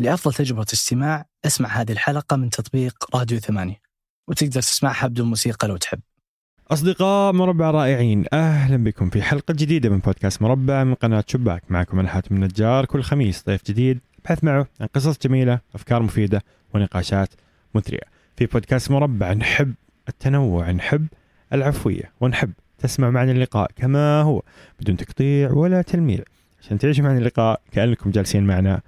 لأفضل تجربة استماع أسمع هذه الحلقة من تطبيق راديو ثمانية وتقدر تسمعها بدون موسيقى لو تحب. أصدقاء مربع رائعين أهلا بكم في حلقة جديدة من بودكاست مربع من قناة شباك. معكم أنا حاتم النجار كل خميس ضيف جديد بحث معه عن قصص جميلة أفكار مفيدة ونقاشات مثرية. في بودكاست مربع نحب التنوع نحب العفوية ونحب تسمع معنا اللقاء كما هو بدون تقطيع ولا تلميع. عشان تعيشوا معنا اللقاء كأنكم جالسين معنا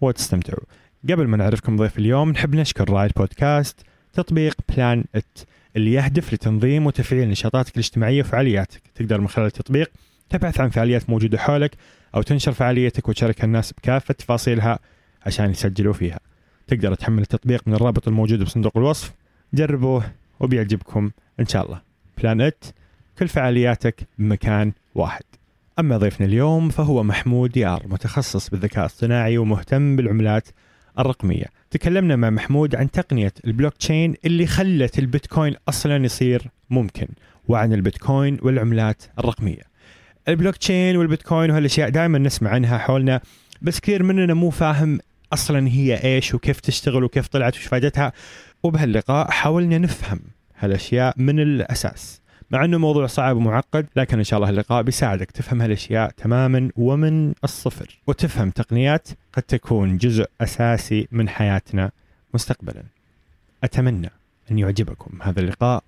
وتستمتعوا. قبل ما نعرفكم ضيف اليوم نحب نشكر راعي البودكاست تطبيق Plan It اللي يهدف لتنظيم وتفعيل نشاطاتك الاجتماعية وفعالياتك. تقدر من خلال التطبيق تبحث عن فعاليات موجودة حولك أو تنشر فعاليتك وتشاركها الناس بكافة تفاصيلها عشان يسجلوا فيها. تقدر تحمل التطبيق من الرابط الموجود بصندوق الوصف. جربوه وبيعجبكم إن شاء الله. Plan It كل فعالياتك بمكان واحد. أما ضيفنا اليوم فهو محمود يار متخصص بالذكاء الاصطناعي ومهتم بالعملات الرقمية. تكلمنا مع محمود عن تقنية البلوك تشين اللي خلت البيتكوين أصلا يصير ممكن وعن البيتكوين والعملات الرقمية. البلوك تشين والبيتكوين وهالأشياء دائما نسمع عنها حولنا بس كثير مننا مو فاهم أصلا هي إيش وكيف تشتغل وكيف طلعت وش فائدتها. وبهاللقاء حاولنا نفهم هالأشياء من الأساس. مع أنه موضوع صعب ومعقد لكن إن شاء الله اللقاء بيساعدك تفهم هالأشياء تماما ومن الصفر. وتفهم تقنيات قد تكون جزء أساسي من حياتنا مستقبلا. أتمنى أن يعجبكم هذا اللقاء.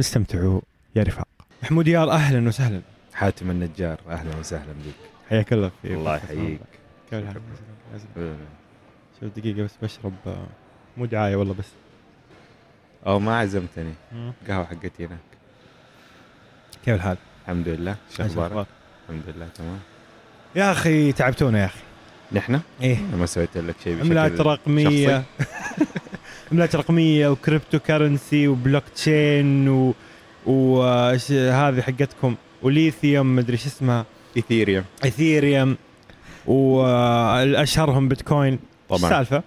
استمتعوا يا رفاق. محمود يار أهلا وسهلا. حاتم النجار أهلا وسهلا بك. حياك الله في الله يحييك. كيف الحال؟ شوف دقيقة بس بشرب مو دعاية والله بس. أو ما عزمتني. قهوة حقتي هناك كيف الحال؟ الحمد لله. شو أخبارك؟ الحمد لله تمام. يا أخي تعبتونا يا أخي. نحن؟ إيه. ما سويت لك شيء بشكل عملات رقمية. عملات رقمية و cryptocurrency و blockchain و وش هذه حقتكم؟ وليثيوم مدري شو اسمها. إيثيريوم. إيثيريوم. والاشهرهم بيتكوين. طبعاً. السالفة؟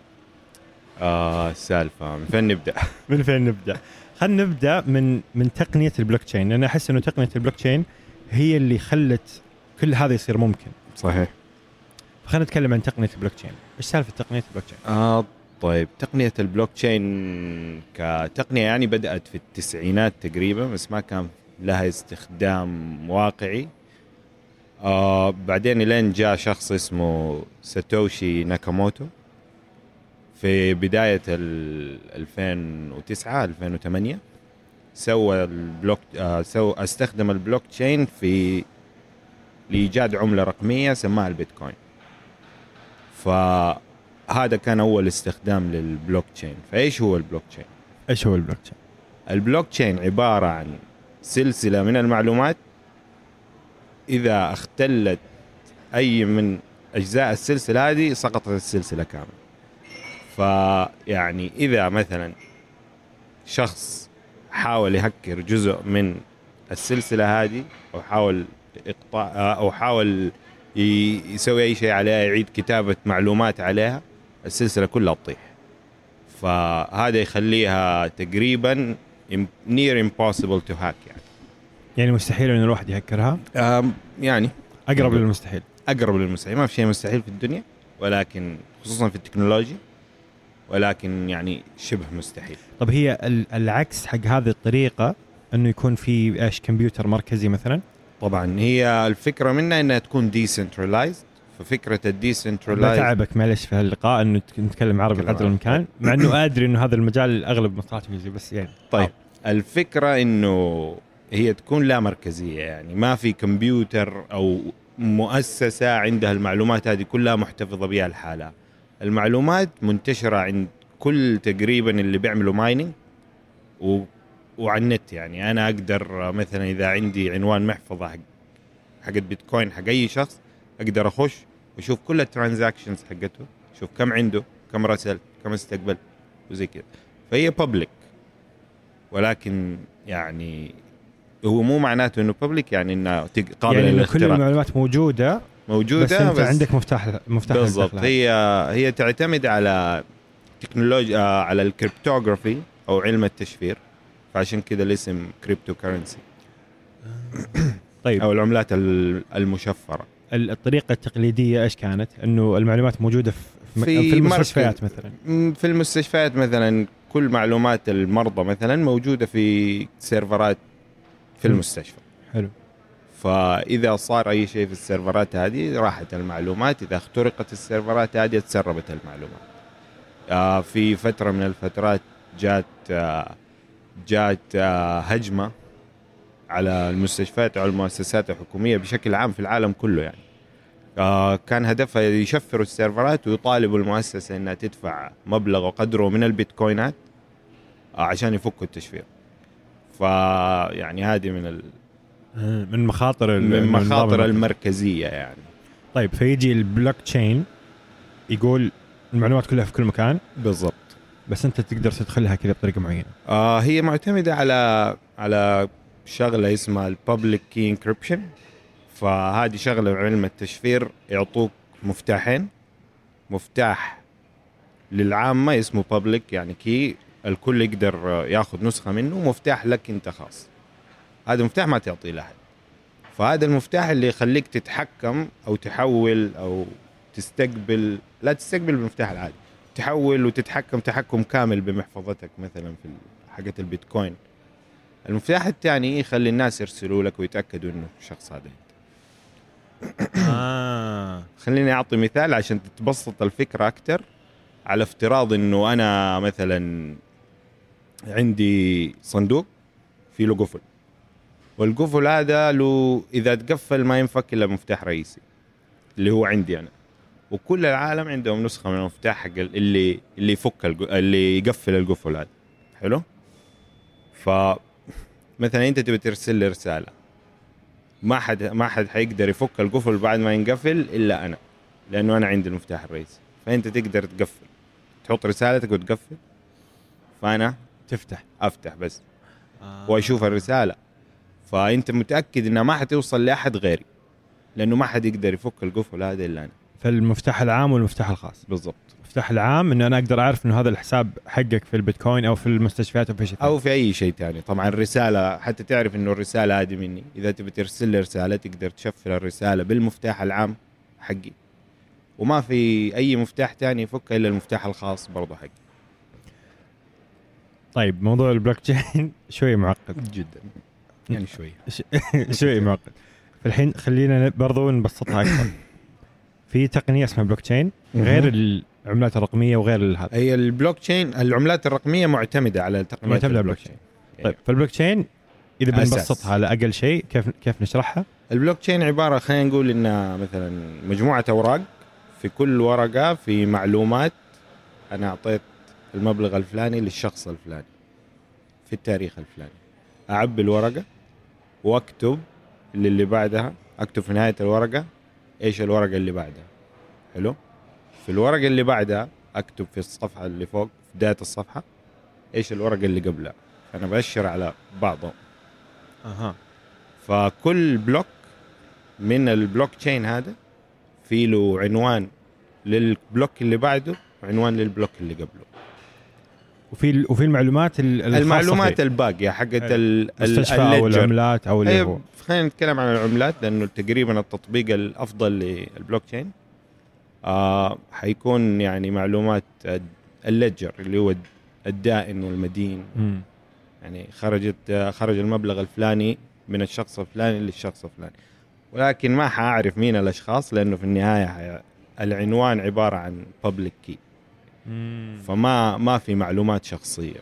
آه السالفة. من فين نبدأ؟ من فين نبدأ؟ خلينا نبدأ من من تقنية البلوك تشين لأن أحس إنه تقنية البلوك تشين هي اللي خلت كل هذا يصير ممكن. صحيح. فخلينا نتكلم عن تقنية البلوك تشين إيش سالفة تقنية البلوك تشين؟ آه طيب. تقنية البلوك تشين كتقنية يعني بدأت في التسعينات تقريبا بس ما كان لها استخدام واقعي. آه بعدين لين جاء شخص اسمه ساتوشي ناكاموتو. في بداية ال 2009 2008 سوى ال block آه سوى استخدم البلوك تشين في لإيجاد عملة رقمية سماها البيتكوين. فهذا كان أول استخدام للبلوك تشين. فإيش هو البلوك تشين؟ إيش هو البلوك تشين؟ البلوك تشين عبارة عن سلسلة من المعلومات. إذا اختلت أي من أجزاء السلسلة هذه سقطت السلسلة كاملة. فيعني إذا مثلا شخص حاول يهكر جزء من السلسلة هذه أو حاول إقطاع أو حاول يسوي أي شيء عليها يعيد كتابة معلومات عليها السلسلة كلها تطيح. فهذا يخليها تقريبا near impossible to hack يعني. يعني مستحيل إن الواحد يهكرها؟ يعني. أقرب للمستحيل. أقرب للمستحيل. ما في شيء مستحيل في الدنيا ولكن خصوصا في التكنولوجيا. ولكن يعني شبه مستحيل. طب هي ال- العكس حق هذه الطريقة إنه يكون في إيش كمبيوتر مركزي مثلا؟ طبعا. هي الفكرة منها إنها تكون decentralized ففكرة ال decentralized بتعبك معلش في هاللقاء إنه تك- نتكلم عربي قدر. الإمكان مع إنه أدري إنه هذا المجال أغلب انجليزي بس يعني. طيب. الفكرة إنه هي تكون لا مركزية يعني. ما في كمبيوتر أو مؤسسة عندها المعلومات هذه كلها محتفظة بها لحالها المعلومات منتشرة عند كل تقريبا اللي بيعملوا mining و... وعلى النت يعني. أنا أقدر مثلا إذا عندي عنوان محفظة حق حقت بيتكوين حق أي شخص أقدر أخش وأشوف كل ال transactions حقته شوف كم عنده كم رسل كم استقبل وزي كذا. فهي public ولكن يعني هو مو معناته إنه public يعني إنه قابل يعني إنه كل للاختراق المعلومات موجودة موجودة بس أنت عندك مفتاح مفتاح بالضبط. هي هي تعتمد على تكنولوجيا آه، على ال cryptography أو علم التشفير. فعشان كذا الاسم cryptocurrency طيب. أو العملات ال- المشفرة. ال- الطريقة التقليدية إيش كانت؟ إنه المعلومات موجودة في في في المستشفيات مثلا. في المستشفيات مثلا كل معلومات المرضى مثلا موجودة في سيرفرات في. المستشفى. حلو. فإذا صار أي شيء في السيرفرات هذه راحت المعلومات. إذا اخترقت السيرفرات هذه تسربت المعلومات. آه في فترة من الفترات جات آه جات آه هجمة على المستشفيات أو المؤسسات الحكومية بشكل عام في العالم كله يعني. كان هدفها يشفروا السيرفرات ويطالبوا المؤسسة إنها تدفع مبلغ وقدره من البيتكوينات عشان يفكوا التشفير. فيعني هذه من ال... من مخاطر من مخاطر المركزي. المركزية يعني. طيب فيجي البلوك تشين يقول المعلومات كلها في كل مكان. بالضبط. بس أنت تقدر تدخلها كذا بطريقة معينة. آه هي معتمدة على على شغلة اسمها ال public key encryption فهذه شغلة علم التشفير يعطوك مفتاحين. مفتاح للعامة اسمه public يعني key الكل يقدر آه، ياخذ نسخة منه ومفتاح لك انت خاص. هذا مفتاح ما تعطيه لأحد. فهذا المفتاح اللي يخليك تتحكم أو تحول أو تستقبل لا تستقبل بالمفتاح العادي تحول وتتحكم تحكم كامل بمحفظتك مثلا في حقة البيتكوين. المفتاح الثاني يخلي الناس يرسلوا لك ويتأكدوا إنه الشخص هذا أنت. آه. خليني أعطي مثال عشان تتبسط الفكرة أكثر على افتراض إنه أنا مثلا عندي صندوق فيه له قفل والقفل هذا له إذا تقفل ما ينفك إلا مفتاح رئيسي اللي هو عندي أنا. وكل العالم عندهم نسخة من المفتاح حق اللي اللي يفك اللي يقفل القفل هذا. حلو؟ ف مثلا أنت تبي ترسل لي رسالة. ما حد ما حد حيقدر يفك القفل بعد ما ينقفل إلا أنا لأنه أنا عندي المفتاح الرئيسي. فأنت تقدر تقفل. تحط رسالتك وتقفل. فأنا تفتح أفتح بس. وأشوف الرسالة. فأنت متأكد إنها ما حتوصل لأحد غيري لأنه ما حد يقدر يفك القفل هذا إلا أنا. فالمفتاح العام والمفتاح الخاص. بالضبط. المفتاح العام إنه أنا أقدر أعرف إنه هذا الحساب حقك في البيتكوين أو في المستشفيات أو في شيء أو في أي شيء ثاني. طبعا الرسالة حتى تعرف إنه الرسالة هذه مني. إذا تبي ترسل لي رسالة تقدر تشفر الرسالة بالمفتاح العام حقي. وما في أي مفتاح ثاني يفك إلا المفتاح الخاص برضه حقي. طيب موضوع البلوك تشين شوي معقد. جدا. يعني شوي. شوي معقد. فالحين خلينا برضو نبسطها أكثر. في تقنية اسمها بلوك تشين غير العملات الرقمية وغير هذا هي البلوك تشين العملات الرقمية معتمدة على تقنيه معتمدة على البلوك تشين طيب فالبلوك تشين اذا. بنبسطها على أقل شيء كيف كيف نشرحها؟ البلوك تشين عبارة خلينا نقول إنها مثلا مجموعة أوراق في كل ورقة في معلومات أنا أعطيت المبلغ الفلاني للشخص الفلاني في التاريخ الفلاني. اعبي الورقة واكتب للي بعدها اكتب في نهاية الورقة إيش الورقة اللي بعدها. حلو؟ في الورقة اللي بعدها اكتب في الصفحة اللي فوق في بداية الصفحة إيش الورقة اللي قبلها. أنا بأشر على بعضهم. أها. فكل block من البلوك تشين هذا في له عنوان لل block اللي بعده وعنوان لل block اللي قبله. وفي وفي المعلومات المعلومات. الباقية حقت المستشفى أو. العملات أو اللي هو خلينا نتكلم عن العملات لأنه تقريبا التطبيق الأفضل للبلوك تشين آه حيكون يعني معلومات ال ledger اللي هو الدائن والمدين مم. يعني خرجت خرج المبلغ الفلاني من الشخص الفلاني للشخص الفلاني ولكن ما حأعرف مين الأشخاص لأنه في النهاية. العنوان عبارة عن public key مم. فما ما في معلومات شخصية.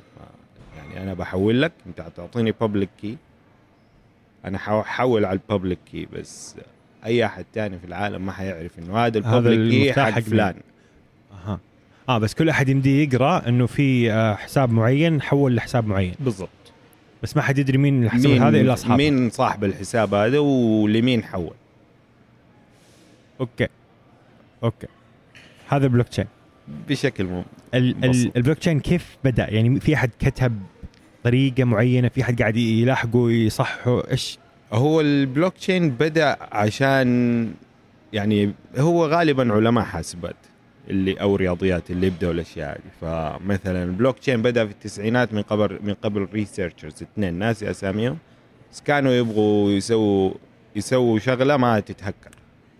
يعني أنا بحول لك أنت حتعطيني public key أنا ححول على ال public key بس أي أحد تاني في العالم ما حيعرف إنه هذا ال public key حق؟ فلان. أها. آه بس كل أحد يمديه يقرأ إنه في آه، حساب معين حول لحساب معين. بالضبط. بس ما حد يدري مين الحساب هذا إلا أصحابه. مين صاحب الحساب هذا ولمين حول. أوكي. أوكي. هذا البلوك تشين بشكل. ال- البلوك تشين كيف بدأ؟ يعني في أحد كتب طريقة معينة؟ في أحد قاعد يلاحقه يصححه؟ إيش؟ هو البلوك تشين بدأ عشان يعني هو غالبا علماء حاسبات اللي أو رياضيات اللي يبدأوا الأشياء هذه. فمثلا البلوك تشين بدأ في التسعينات من قبل من قبل researchers اثنين ناسي أساميهم. بس كانوا يبغوا يسووا يسووا شغلة ما تتهكر.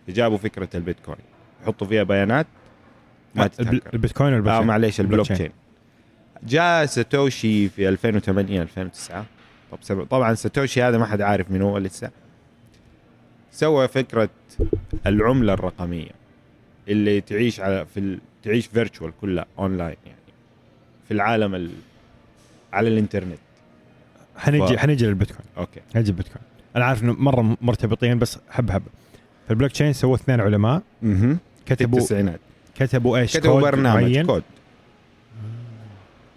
جابوا فكرة البيتكوين يحطوا فيها بيانات. ما تتهكر البيتكوين آه والبلوكشين معليش ال block. chain. جاء ساتوشي في 2008 2009 طب سب... طبعا ساتوشي هذا ما حد عارف من هو لسه سوى فكرة العملة الرقمية اللي تعيش على في ال... تعيش virtual كلها اونلاين يعني في العالم ال... على الإنترنت. حنجي ف- حنجي للبيتكوين. okay. حنجي البيتكوين أنا عارف إنه مرة مرتبطين بس حب حب. في البلوك تشين سووا اثنين علماء. أها في كتبوا التسعينات. كتبوا إيش؟ كتبوا كود برنامج معين؟ كود.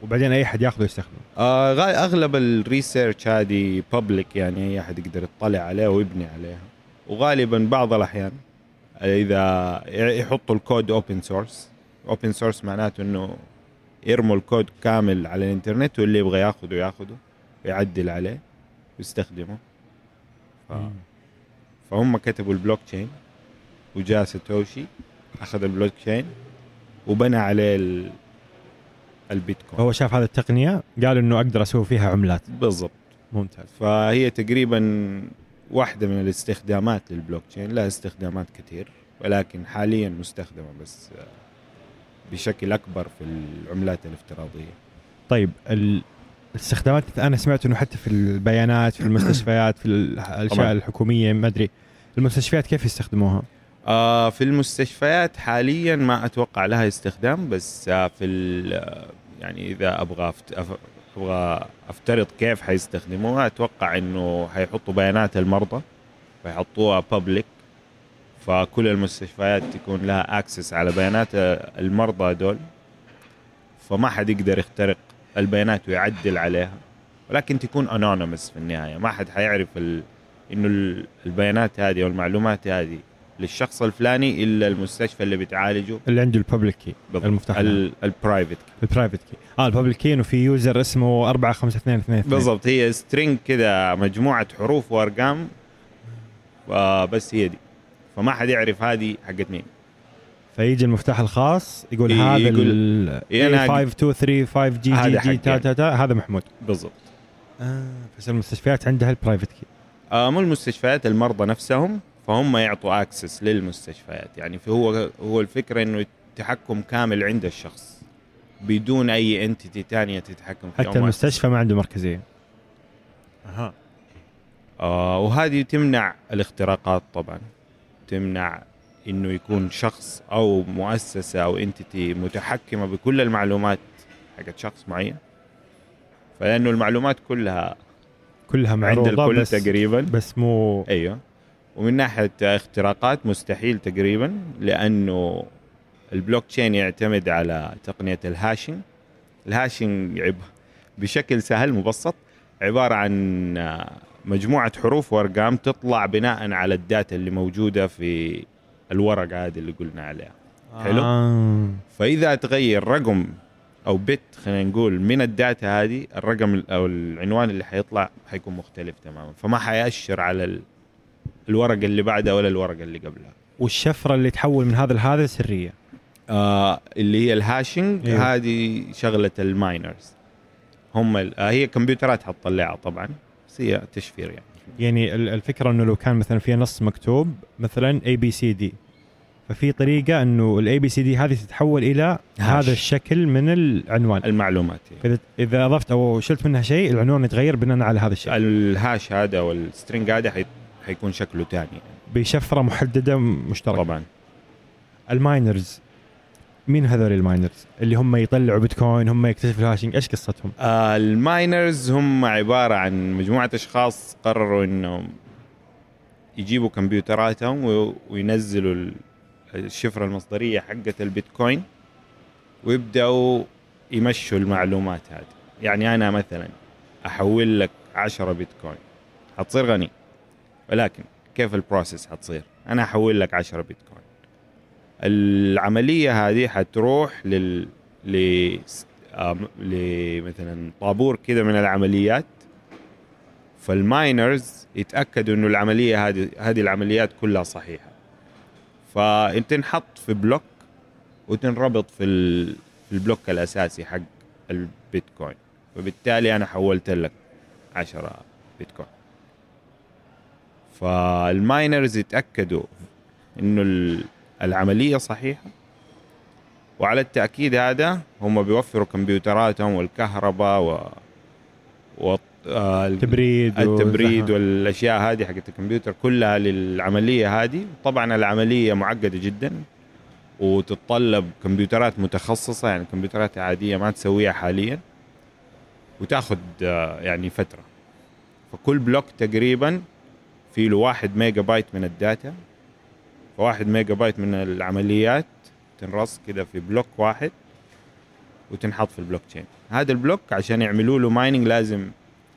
وبعدين أي احد ياخذه يستخدمه. آه أغلب ال research هذه public يعني أي أحد يقدر يطلع عليها ويبني عليها. وغالبا بعض الأحيان إذا يحطوا ال code open source open source معناته إنه يرموا الكود كامل على الإنترنت واللي يبغى ياخذه ياخذه ويعدل عليه ويستخدمه. ف... فهم كتبوا البلوك تشين وجاء ساتوشي أخذ البلوك تشين وبنى عليه ال... البيتكوين. هو شاف هذه التقنية قال إنه أقدر أسوي فيها عملات. بالضبط. ممتاز. فهي تقريبا واحدة من الاستخدامات للبلوك تشين لها استخدامات كثير ولكن حاليا مستخدمة بس آه، بشكل أكبر في العملات الافتراضية. طيب ال- الاستخدامات أنا سمعت إنه حتى في البيانات في المستشفيات في ال- الأشياء. الحكومية ما أدري. المستشفيات كيف يستخدموها؟ آه في المستشفيات حاليا ما أتوقع لها استخدام بس آه في آه، يعني أفت- أف- أبغى أفترض كيف حيستخدموها أتوقع إنه حيحطوا بيانات المرضى فيحطوها public فكل المستشفيات تكون لها access على بيانات المرضى دول فما حد يقدر يخترق البيانات ويعدل عليها ولكن تكون anonymous في النهاية ما حد حيعرف. إنه ال- البيانات هذه والمعلومات هذه للشخص الفلاني إلا المستشفى اللي بتعالجه. اللي عنده ال public key. المفتاح ال- ال private ال private key آه ال public key إنه في user اسمه 452222 بالضبط. هي string كذا مجموعة حروف وأرقام آه، بس هي دي. فما حد يعرف هذه حقت مين. فيجي المفتاح الخاص يقول هذا يقول- ال إيه، أنا- 5235 GG. G تا تا تا هذا محمود. بالضبط. آه بس المستشفيات عندها ال private key آه مو المستشفيات المرضى نفسهم. فهم يعطوا access للمستشفيات. يعني فهو هو الفكرة إنه التحكم كامل عند الشخص. بدون أي entity تانية تتحكم فيه أو حتى. المستشفى ما عنده مركزيه أها. آه وهذه تمنع الاختراقات طبعا. تمنع إنه يكون شخص أو مؤسسة أو entity متحكمة بكل المعلومات حقت شخص معين. فلأنه المعلومات كلها كلها عند معروضة الكل بس تقريبا. بس مو أيوه. ومن ناحية اختراقات مستحيل تقريبا لأنه البلوك تشين يعتمد على تقنية ال hashing ال hashing عب- بشكل سهل مبسط عبارة عن مجموعة حروف وأرقام تطلع بناء على ال data اللي موجودة في الورقة هذه اللي قلنا عليها حلو. آه. فإذا تغير رقم أو bit خلينا نقول من ال data هذه الرقم ال- أو العنوان اللي حيطلع حيكون مختلف تماما فما حيأشر على الورقه اللي بعدها ولا الورقه اللي قبلها والشفرة اللي تحول من هذا لهذا سرية. آه اللي هي ال hashing أيوه. هذه شغلة ال miners. هم آه هي كمبيوترات حتطلعها طبعا بس هي تشفير يعني. يعني ال- الفكرة إنه لو كان مثلا في نص مكتوب مثلا ABCD ففي طريقة إنه ال ABCD هذه تتحول إلى hash. هذا الشكل من العنوان. المعلومات. هي. إذا أضفت أو شلت منها شيء العنوان يتغير بناء على هذا الشيء ال hash هذا وال string هذا حيكون شكله ثاني يعني. بشفرة محددة مشتركة. طبعا. ال miners مين هذول ال miners؟ اللي هم يطلعوا بيتكوين هم يكتشفوا ال hashing إيش قصتهم؟ آه ال miners هم عبارة عن مجموعة أشخاص قرروا إنهم يجيبوا كمبيوتراتهم وينزلوا ال- الشفرة المصدرية حقة البيتكوين ويبدأوا يمشوا المعلومات هذه. يعني أنا مثلا أحول لك 10 بيتكوين. حتصير غني. ولكن كيف البروسيس حتصير؟ أنا أحول لك 10 بيتكوين. العملية هذه حتروح لل ل لمثلا طابور كذا من العمليات. فال miners يتأكدوا إنه العملية هذه هذه العمليات كلها صحيحة. فتنحط في block وتنربط في ال block الأساسي حق البيتكوين. وبالتالي أنا حولت لك 10 بيتكوين. فال miners يتأكدوا إنه ال- العملية صحيحة. وعلى التأكيد هذا هم بيوفروا كمبيوتراتهم والكهرباء و, و... آه، تبريد التبريد وزحمة. والأشياء هذه حقت الكمبيوتر كلها للعملية هذه. طبعا العملية معقدة جدا وتتطلب كمبيوترات متخصصة يعني كمبيوترات عادية ما تسويها حاليا وتأخذ آه، يعني فترة. فكل block تقريبا في له واحد ميجا بايت من ال data فواحد ميجا بايت من العمليات تنرص كده في block واحد وتنحط في البلوك تشين هذا ال block عشان يعملوا له mining لازم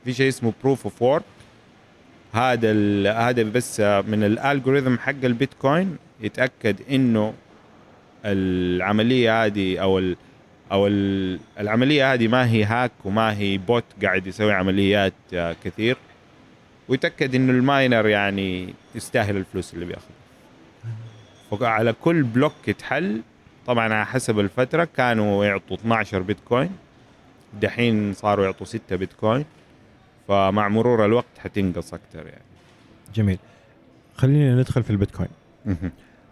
في شيء اسمه proof of work هذا هذا بس من ال algorithm حق البيتكوين يتأكد إنه العملية هذه أو ال أو ال- العملية هذه ما هي hack وما هي bot قاعد يسوي عمليات كثير. ويتأكد إنه ال miner يعني يستاهل الفلوس اللي بياخذها. فعلى كل بلوك يتحل طبعا على حسب الفترة كانوا يعطوا 12 بيتكوين دحين صاروا يعطوا 6 بيتكوين فمع مرور الوقت حتنقص أكثر يعني. جميل. خلينا ندخل في البيتكوين.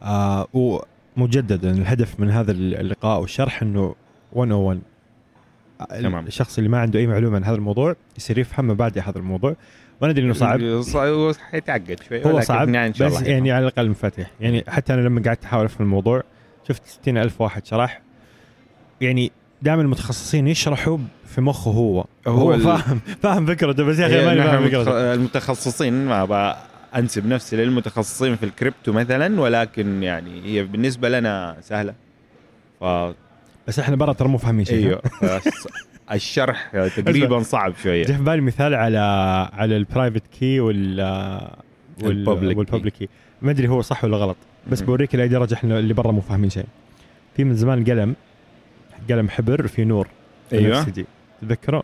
آه ومجددا الهدف من هذا اللقاء والشرح إنه 101 تمام. الشخص اللي ما عنده أي معلومة عن هذا الموضوع يصير يفهم مبادئ هذا الموضوع. وأنا ادري إنه صعب. حيتعقد شوي. هو صعب يعني إن شاء بس الله يعني على الأقل منفتح. يعني حتى أنا لما قعدت أحاول أفهم الموضوع شفت 60 ألف واحد شرح. يعني دائما المتخصصين يشرحوا في مخه هو. هو هو فاهم فاهم فكرته بس يا أخي ماني نحن فاهم فكرته. المتخصصين ما أنسب نفسي للمتخصصين في الكريبتو مثلا ولكن يعني هي بالنسبة لنا سهلة. ف بس إحنا برا ترى مو فاهمين شيء. إيوه الشرح تقريبا صعب شوية. جه في بالي مثال على على ال private key وال وال public key ما أدري هو صح ولا غلط بس. بوريك لأي درجة إحنا اللي برا مو فاهمين شيء. في من زمان قلم قلم حبر في نور. أيوه. تذكره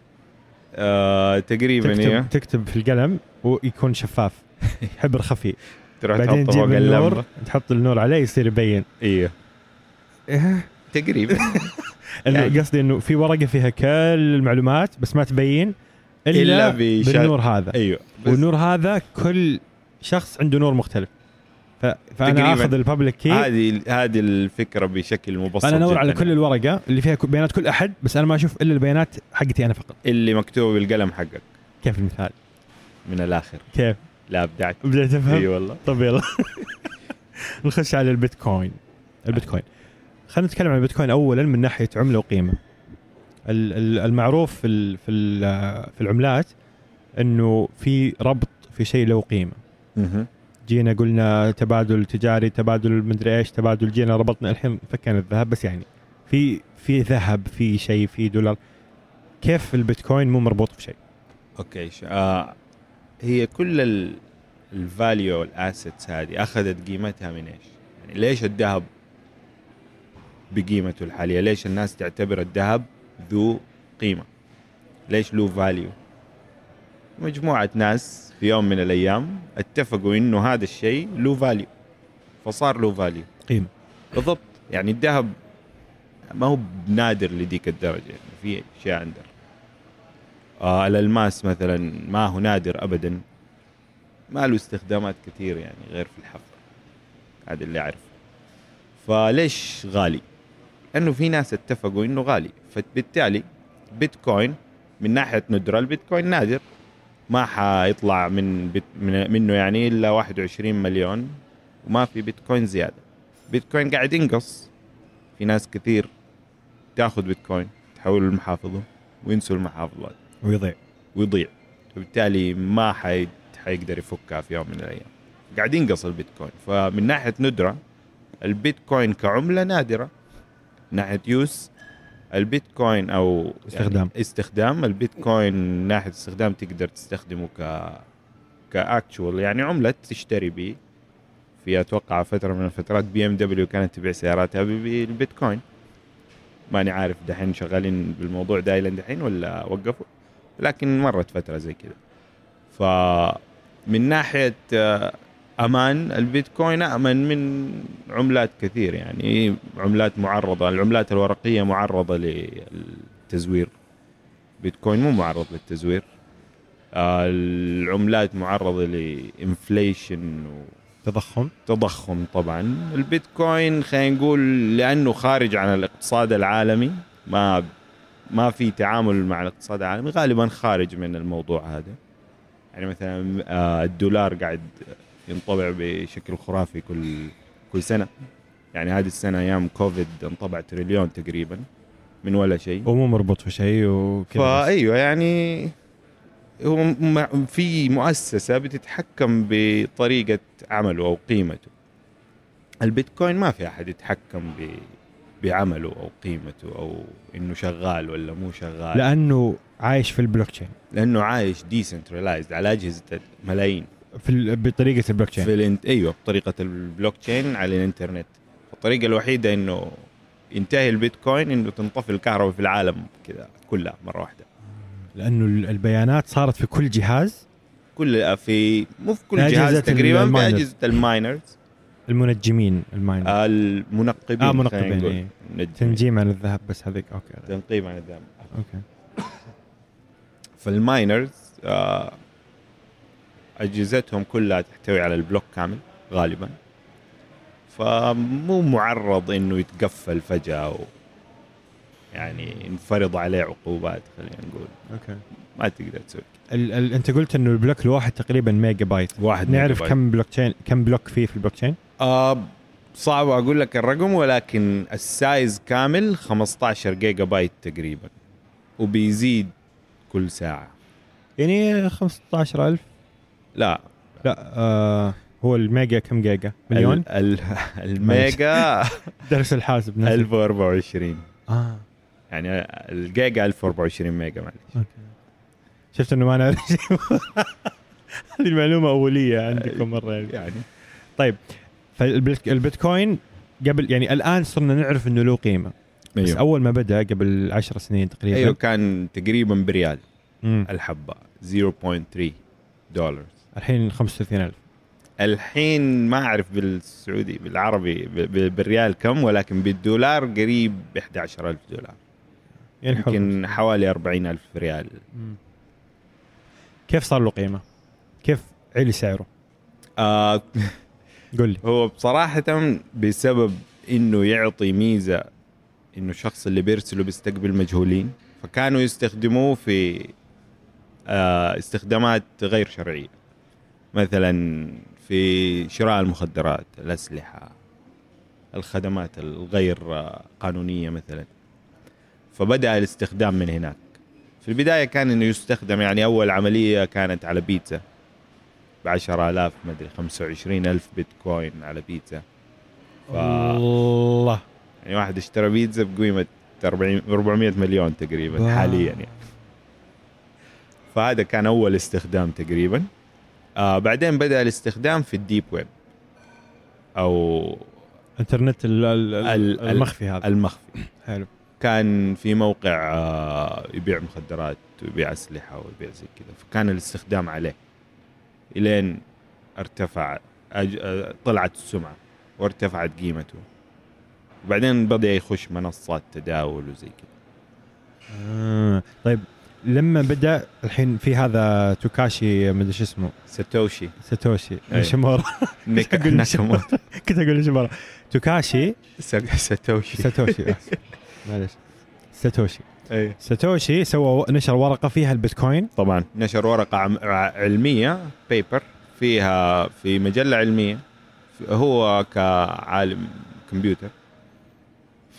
آه تقريبا تكتب أيوه. تكتب في القلم ويكون شفاف حبر خفي. تروح بعدين تحطه تجيب النور تحط النور عليه يصير يبين. أيوه. إيه. تقريبا. يعني. قصدي إنه في ورقة فيها كل المعلومات بس ما تبين إلا, إلا بالنور هذا. أيوه. والنور هذا كل شخص عنده نور مختلف. ف... فأنا. آخذ الببليك كي هذه هذه الفكرة بشكل مبسط أنا ادور على. كل الورقة اللي فيها بيانات كل أحد بس أنا ما أشوف إلا البيانات حقتي أنا فقط. اللي مكتوب بالقلم حقك. كيف المثال؟ من الآخر. كيف؟ لا أبدعت. بديت أفهم؟ إي والله. طب يلا. نخش على البيتكوين. البيتكوين. خلينا نتكلم عن البيتكوين اولا من ناحية عملة وقيمة ال- ال- المعروف في في ال- في العملات إنه في ربط في شيء له قيمة. جينا قلنا تبادل تجاري تبادل مدري إيش تبادل جينا ربطنا الحين فكينا الذهب بس يعني في في ذهب في شيء في دولار كيف البيتكوين مو مربوط بشيء أوكي. آه هي كل ال... ال value وال assets هذه أخذت قيمتها من إيش؟ يعني ليش الذهب بقيمته الحالية؟ ليش الناس تعتبر الذهب ذو قيمة؟ ليش له value؟ مجموعة ناس في يوم من الأيام اتفقوا إنه هذا الشيء له value فصار له value قيمة بالضبط يعني الذهب ما هو نادر لديك الدرجة يعني في أشياء عندنا آه الألماس مثلا ما هو نادر ابدا ما له استخدامات كثير يعني غير في الحفر هذا اللي أعرفه فليش غالي؟ لأنه في ناس اتفقوا إنه غالي. فبالتالي بيتكوين من ناحية ندرة البيتكوين نادر. ما حيطلع من, بيت من منه يعني إلا 21 مليون. وما في بيتكوين زيادة. بيتكوين قاعد ينقص. في ناس كثير تاخذ بيتكوين تحوله لمحافظه وينسوا المحافظات. ويضيع. ويضيع. وبالتالي ما حي... حيقدر يفكها في يوم من الأيام. قاعد ينقص البيتكوين. فمن ناحية ندرة البيتكوين كعملة نادرة. ناحية use البيتكوين أو استخدام. يعني استخدام. البيتكوين من ناحية استخدام تقدر تستخدمه ك ك actual يعني عملة تشتري به في أتوقع فترة من الفترات بي إم دبليو كانت تبيع سياراتها بالبيتكوين. ماني عارف دحين شغالين بالموضوع ده إلى دحين ولا وقفوا لكن مرت فترة زي كذا. فمن ناحية آه، أمان البيتكوين أمن من عملات كثير يعني عملات معرضة العملات الورقية معرضة للتزوير. بيتكوين مو معرض للتزوير. آه، العملات معرضة لإنفليشن تضخم؟ تضخم طبعا. البيتكوين خلينا نقول لأنه خارج عن الاقتصاد العالمي ما ما في تعامل مع الاقتصاد العالمي غالبا خارج من الموضوع هذا. يعني مثلا آه، الدولار قاعد ينطبع بشكل خرافي كل كل سنة. يعني هذه السنة أيام كوفيد انطبع تريليون تقريبا من ولا شيء. ومو مربوط في شيء وكذا. فايوه يعني هو في مؤسسة بتتحكم بطريقة عمله أو قيمته. البيتكوين ما في أحد يتحكم ب بعمله أو قيمته أو إنه شغال ولا مو شغال. لأنه عايش في البلوك تشين لأنه عايش decentralized على أجهزة ملايين في بطريقة البلوك تشين في الانت... أيوه بطريقة البلوك تشين على الإنترنت. الطريقة الوحيدة إنه ينتهي البيتكوين إنه تنطفي الكهرباء في العالم كذا كلها مرة واحدة. لأنه ال- البيانات صارت في كل جهاز. كل في مو في كل جهاز تقريبا في ال miners. أجهزة ال miners. المنجمين ال mine المنقبين آه منقبين. إيه. منجمين. تنجيم عن الذهب بس هذيك okay. تنقيب عن الذهب. okay. فال miners آه، أجهزتهم كلها تحتوي على ال block كامل غالبا. فمو معرض إنه يتقفل فجأة و يعني ينفرض عليه عقوبات خلينا نقول. okay. ما تقدر تسوي ال ال أنت قلت إنه ال block الواحد تقريبا ميجا بايت واحد نعرف ميجا بايت. كم بلوك تشين كم block فيه في البلوك تشين آه صعب أقول لك الرقم ولكن ال size كامل 15 جيجا بايت تقريبا وبيزيد كل ساعة. يعني 15000 لا. لا آه هو الميجا كم جيجا؟ مليون؟ ال ال الميجا درس الحاسب ناسي. 1024 آه. يعني الجيجا 1024 ميجا معلش. okay. شفت إنه ما نعرف شيء هذه المعلومة أولية عندكم مرة. يعني. يعني طيب فالبيتكوين قبل يعني الآن صرنا نعرف إنه له قيمة. بس أيوه. أول ما بدأ قبل 10 سنين تقريبا. أيوه كان تقريبا بريال مم. الحبة 0.3 دولار الحين 35000 الحين ما أعرف بالسعودي بالعربي بالريال كم ولكن بالدولار قريب 11000 دولار يعني. يمكن حوالي 40000 ريال مم. كيف صار له قيمة؟ كيف علي سعره؟ آه قول لي هو بصراحة بسبب إنه يعطي ميزة إنه الشخص اللي بيرسله بيستقبل مجهولين فكانوا يستخدموه في آه استخدامات غير شرعية مثلا في شراء المخدرات الأسلحة الخدمات الغير قانونية مثلا. فبدأ الاستخدام من هناك. في البداية كان إنه يستخدم يعني أول عملية كانت على بيتزا. ب 10000 ما أدري 25000 بيتكوين على بيتزا. ف... الله. يعني واحد اشترى بيتزا بقيمة 40 400 مليون تقريبا. حاليا يعني. فهذا كان أول استخدام تقريبا. آه بعدين بدأ الاستخدام في الديب ويب. أو انترنت ال- ال- ال- ال- ال- المخفي هذا. المخفي. حلو. كان في موقع آه، يبيع مخدرات ويبيع أسلحة ويبيع زي كذا. فكان الاستخدام عليه. إلين ارتفع أج... آه، طلعت السمعة وارتفعت قيمته. وبعدين بدأ يخش منصات تداول وزي كذا. آه. طيب. لما بدأ الحين في هذا توكاشي ما أدري شو اسمه. ساتوشي. ساتوشي. نيك- أقول ناكاموتو كنت أقول نشيمورا توكاشي. سا- ساتوشي. ساتوشي. معلش ساتوشي. أي. ساتوشي سوى نشر ورقة فيها البيتكوين. طبعا. نشر ورقة عم... ع- علمية paper فيها في مجلة علمية. هو كعالم كمبيوتر.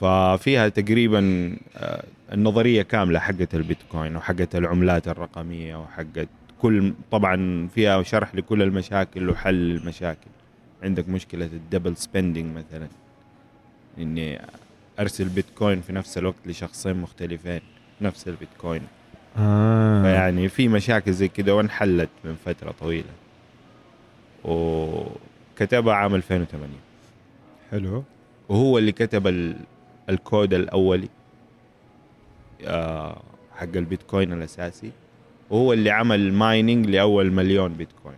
ففيها تقريبا آه، النظرية كاملة حقت البيتكوين وحقت العملات الرقمية وحقت كل طبعا فيها شرح لكل المشاكل وحل المشاكل. عندك مشكلة الدبل سبندنج مثلا. إني أرسل بيتكوين في نفس الوقت لشخصين مختلفين نفس البيتكوين. آه. فيعني في مشاكل زي كده وانحلت من فترة طويلة. وكتبها عام 2008 حلو. وهو اللي كتب ال- الكود الأولي. حق البيتكوين الأساسي. وهو اللي عمل mining لأول مليون بيتكوين.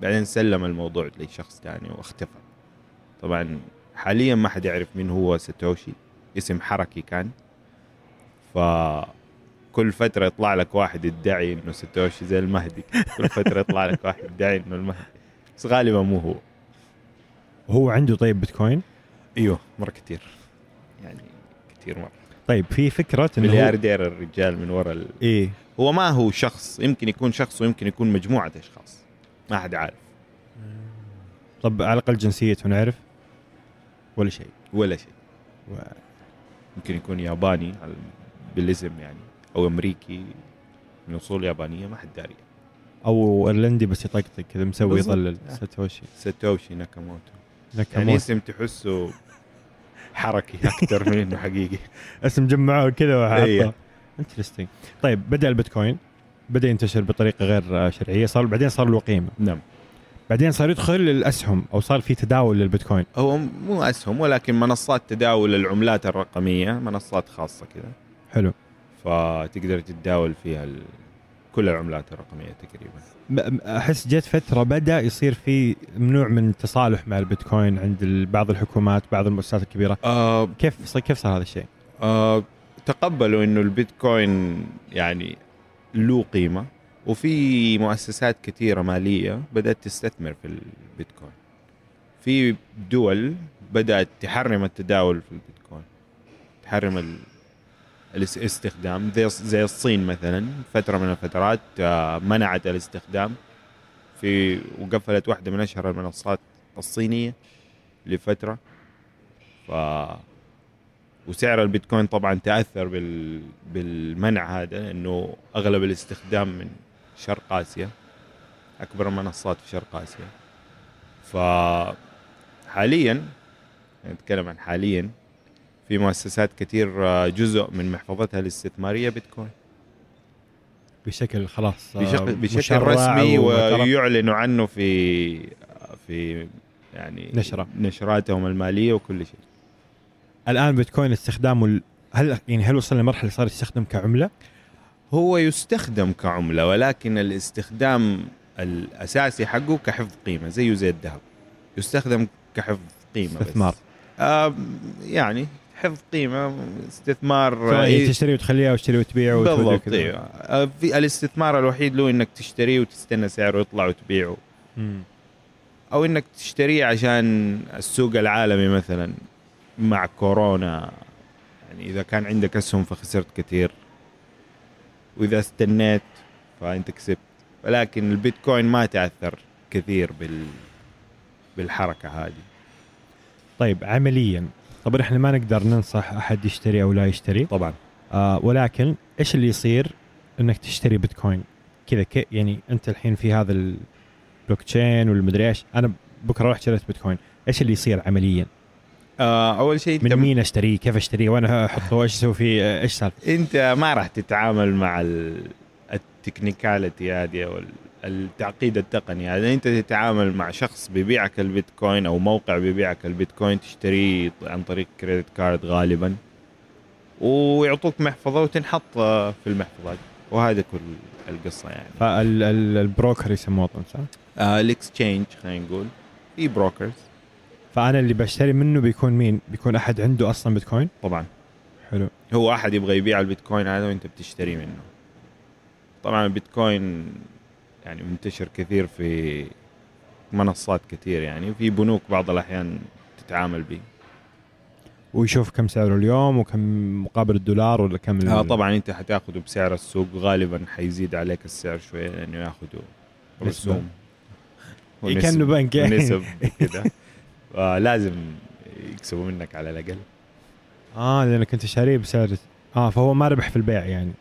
بعدين سلم الموضوع لشخص ثاني واختفى. طبعا حاليا ما حد يعرف مين هو ساتوشي اسم حركي كان. فكل فترة يطلع لك واحد يدعي إنه ساتوشي زي المهدي. كل فترة يطلع لك واحد يدعي إنه المهدي. بس غالبا مو هو. هو عنده طيب بيتكوين؟ إيوه مرة كثير يعني كثير مرة. طيب في فكرة إنه ملياردير الرجال من وراء ال... إيه. هو ما هو شخص يمكن يكون شخص ويمكن يكون مجموعة أشخاص ما حد عارف. طب على الأقل جنسيته نعرف؟ ولا شيء. ولا شيء. و- يمكن يكون ياباني بالاسم يعني أو أمريكي من أصول يابانية ما حد داري. أو ايرلندي بس يطقطق كذا مسوي. يظلل. ساتوشي ساتوشي ناكاموتو. يعني ناكاموتو. اسم تحسه حركي أكثر من انه حقيقي. اسم جمعوه كذا وحطه. إيه. interesting طيب بدأ البيتكوين. بدأ ينتشر بطريقة غير شرعية. صار بعدين صار له قيمه نعم. بعدين صار يدخل الأسهم أو صار في تداول للبيتكوين. هو مو أسهم ولكن منصات تداول العملات الرقمية منصات خاصة كذا. حلو. فتقدر تتداول فيها. كل العملات الرقمية تقريبا. أحس جت فترة بدأ يصير في نوع من التصالح مع البيتكوين عند بعض الحكومات بعض المؤسسات الكبيرة. آه كيف صار كيف صار هذا الشيء؟ آه تقبلوا إنه البيتكوين يعني له قيمة وفي مؤسسات كثيرة مالية بدأت تستثمر في البيتكوين. في دول بدأت تحرم التداول في البيتكوين تحرم ال... الاستخدام. زي الصين مثلا فترة من الفترات آه، منعت الاستخدام في وقفلت واحدة من أشهر المنصات الصينية لفترة. ف وسعر البيتكوين طبعا تأثر بال... بالمنع هذا لأنه أغلب الاستخدام من شرق آسيا أكبر المنصات في شرق آسيا. ف حاليا نتكلم عن حاليا في مؤسسات كثير آه، جزء من محفظتها الاستثمارية بيتكوين بشكل خلاص آه، بشكل بشكل رسمي. ويعلنوا عنه في في يعني نشرة. نشراتهم المالية وكل شيء الآن بيتكوين استخدامه ال- هل يعني هل وصل لمرحلة صار يستخدم كعملة؟ هو يستخدم كعملة ولكن الاستخدام الأساسي حقه كحفظ قيمة زيه زي الذهب يستخدم كحفظ قيمة بس. استثمار. آه يعني حفظ قيمة استثمار إيه، تشتري وتخليها وتشتري وتبيع بالضبط. إيه. آه، في الاستثمار الوحيد له إنك تشتريه وتستنى سعره يطلع وتبيعه مم. أو إنك تشتريه عشان السوق العالمي مثلا مع كورونا يعني إذا كان عندك أسهم فخسرت كثير وإذا استنيت فأنت كسبت ولكن البيتكوين ما تأثر كثير بال بالحركة هذه طيب عمليا طبعا إحنا ما نقدر ننصح أحد يشتري أو لا يشتري. طبعا. آه ولكن إيش اللي يصير إنك تشتري بيتكوين؟ كذا يعني أنت الحين في هذا البلوك تشين والمدري إيش. أنا بكرة رحت شريت بيتكوين. إيش اللي يصير عمليا؟ آه أول شيء من مين اشتريه كيف اشتريه وأنا احطه إيش أسوي فيه؟ إيش سالفه أنت ما راح تتعامل مع ال- technicality هذه التعقيد التقني. هذا أنت تتعامل مع شخص بيبيعك البيتكوين أو موقع بيبيعك البيتكوين تشتريه عن طريق credit card غالبا ويعطوك محفظة وتنحط في المحفظة. وهذا كل القصة يعني. فال broker يسموه أظن، صح؟ آه ال exchange خلينا نقول. في brokers فأنا اللي بشتري منه بيكون مين؟ بيكون أحد عنده أصلا بيتكوين؟ طبعا. حلو. هو أحد يبغى يبيع البيتكوين هذا وأنت بتشتري منه. طبعا البيتكوين يعني منتشر كثير في منصات كثير يعني وفي بنوك بعض الأحيان تتعامل به. ويشوف كم سعره اليوم وكم مقابل الدولار ولا كم آه طبعا أنت حتاخده بسعر السوق غالبا حيزيد عليك السعر شوية لأنه ياخذوا رسوم كأنه بنك يعني. ونسب كذا لازم يكسبوا منك على الأقل. آه لأنك أنت شاريه بسعر آه فهو ما ربح في البيع يعني.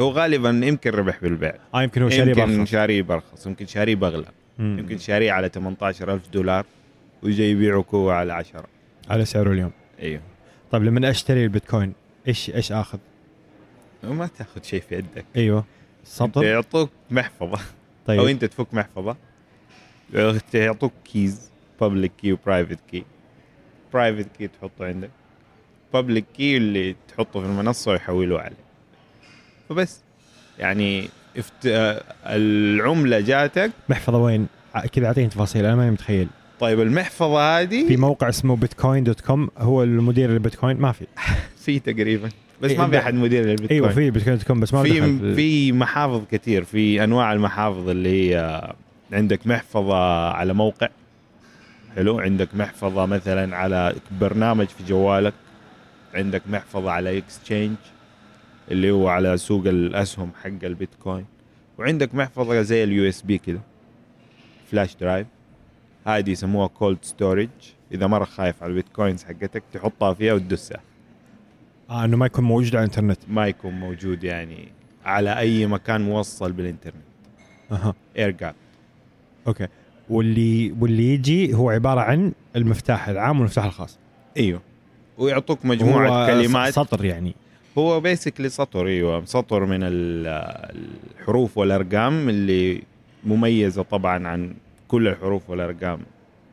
هو غالبا يمكن ربح بالبيع آه يمكن هو شاريه يمكن برخص. شاريه برخص يمكن شاريه باغلى. يمكن شاريه على 18000 دولار ويجي يبيعك هو على 10 على سعره اليوم. أيوه طيب لما أشتري البيتكوين إيش إيش آخذ؟ وما تأخذ شيء في يدك. أيوه. سطر؟ يعطوك محفظة. طيب. أو أنت تفك محفظة. يعطوك keys public key و private key private key تحطه عندك. public key اللي تحطه في المنصة ويحولوه عليك. فبس يعني افت... العملة جاتك. محفظة وين؟ كذا أعطيني تفاصيل أنا ماني متخيل. طيب المحفظة هذه في موقع اسمه بيتكوين dot com هو المدير للبيتكوين ما في. في تقريبا. بس إيه، ما في أحد مدير للبيتكوين إيوه في بيتكوين dot com بس ما في في محافظ كثير في أنواع المحافظ اللي هي عندك محفظة على موقع. حلو عندك محفظة مثلا على برنامج في جوالك عندك محفظة على exchange اللي هو على سوق الأسهم حق البيتكوين. وعندك محفظة زي ال USB كده. flash drive هذه يسموها cold storage إذا مرة خايف على البيتكوينز حقتك تحطها فيها وتدسها. آه إنه ما يكون موجود على الإنترنت. ما يكون موجود يعني على أي مكان موصل بالإنترنت. أها. air gap okay. واللي واللي يجي هو عبارة عن المفتاح العام والمفتاح الخاص. إيوه. ويعطوك مجموعة كلمات. سطر يعني. هو basically سطر أيوه. سطر من ال- الحروف والأرقام اللي مميزة طبعا عن كل الحروف والأرقام.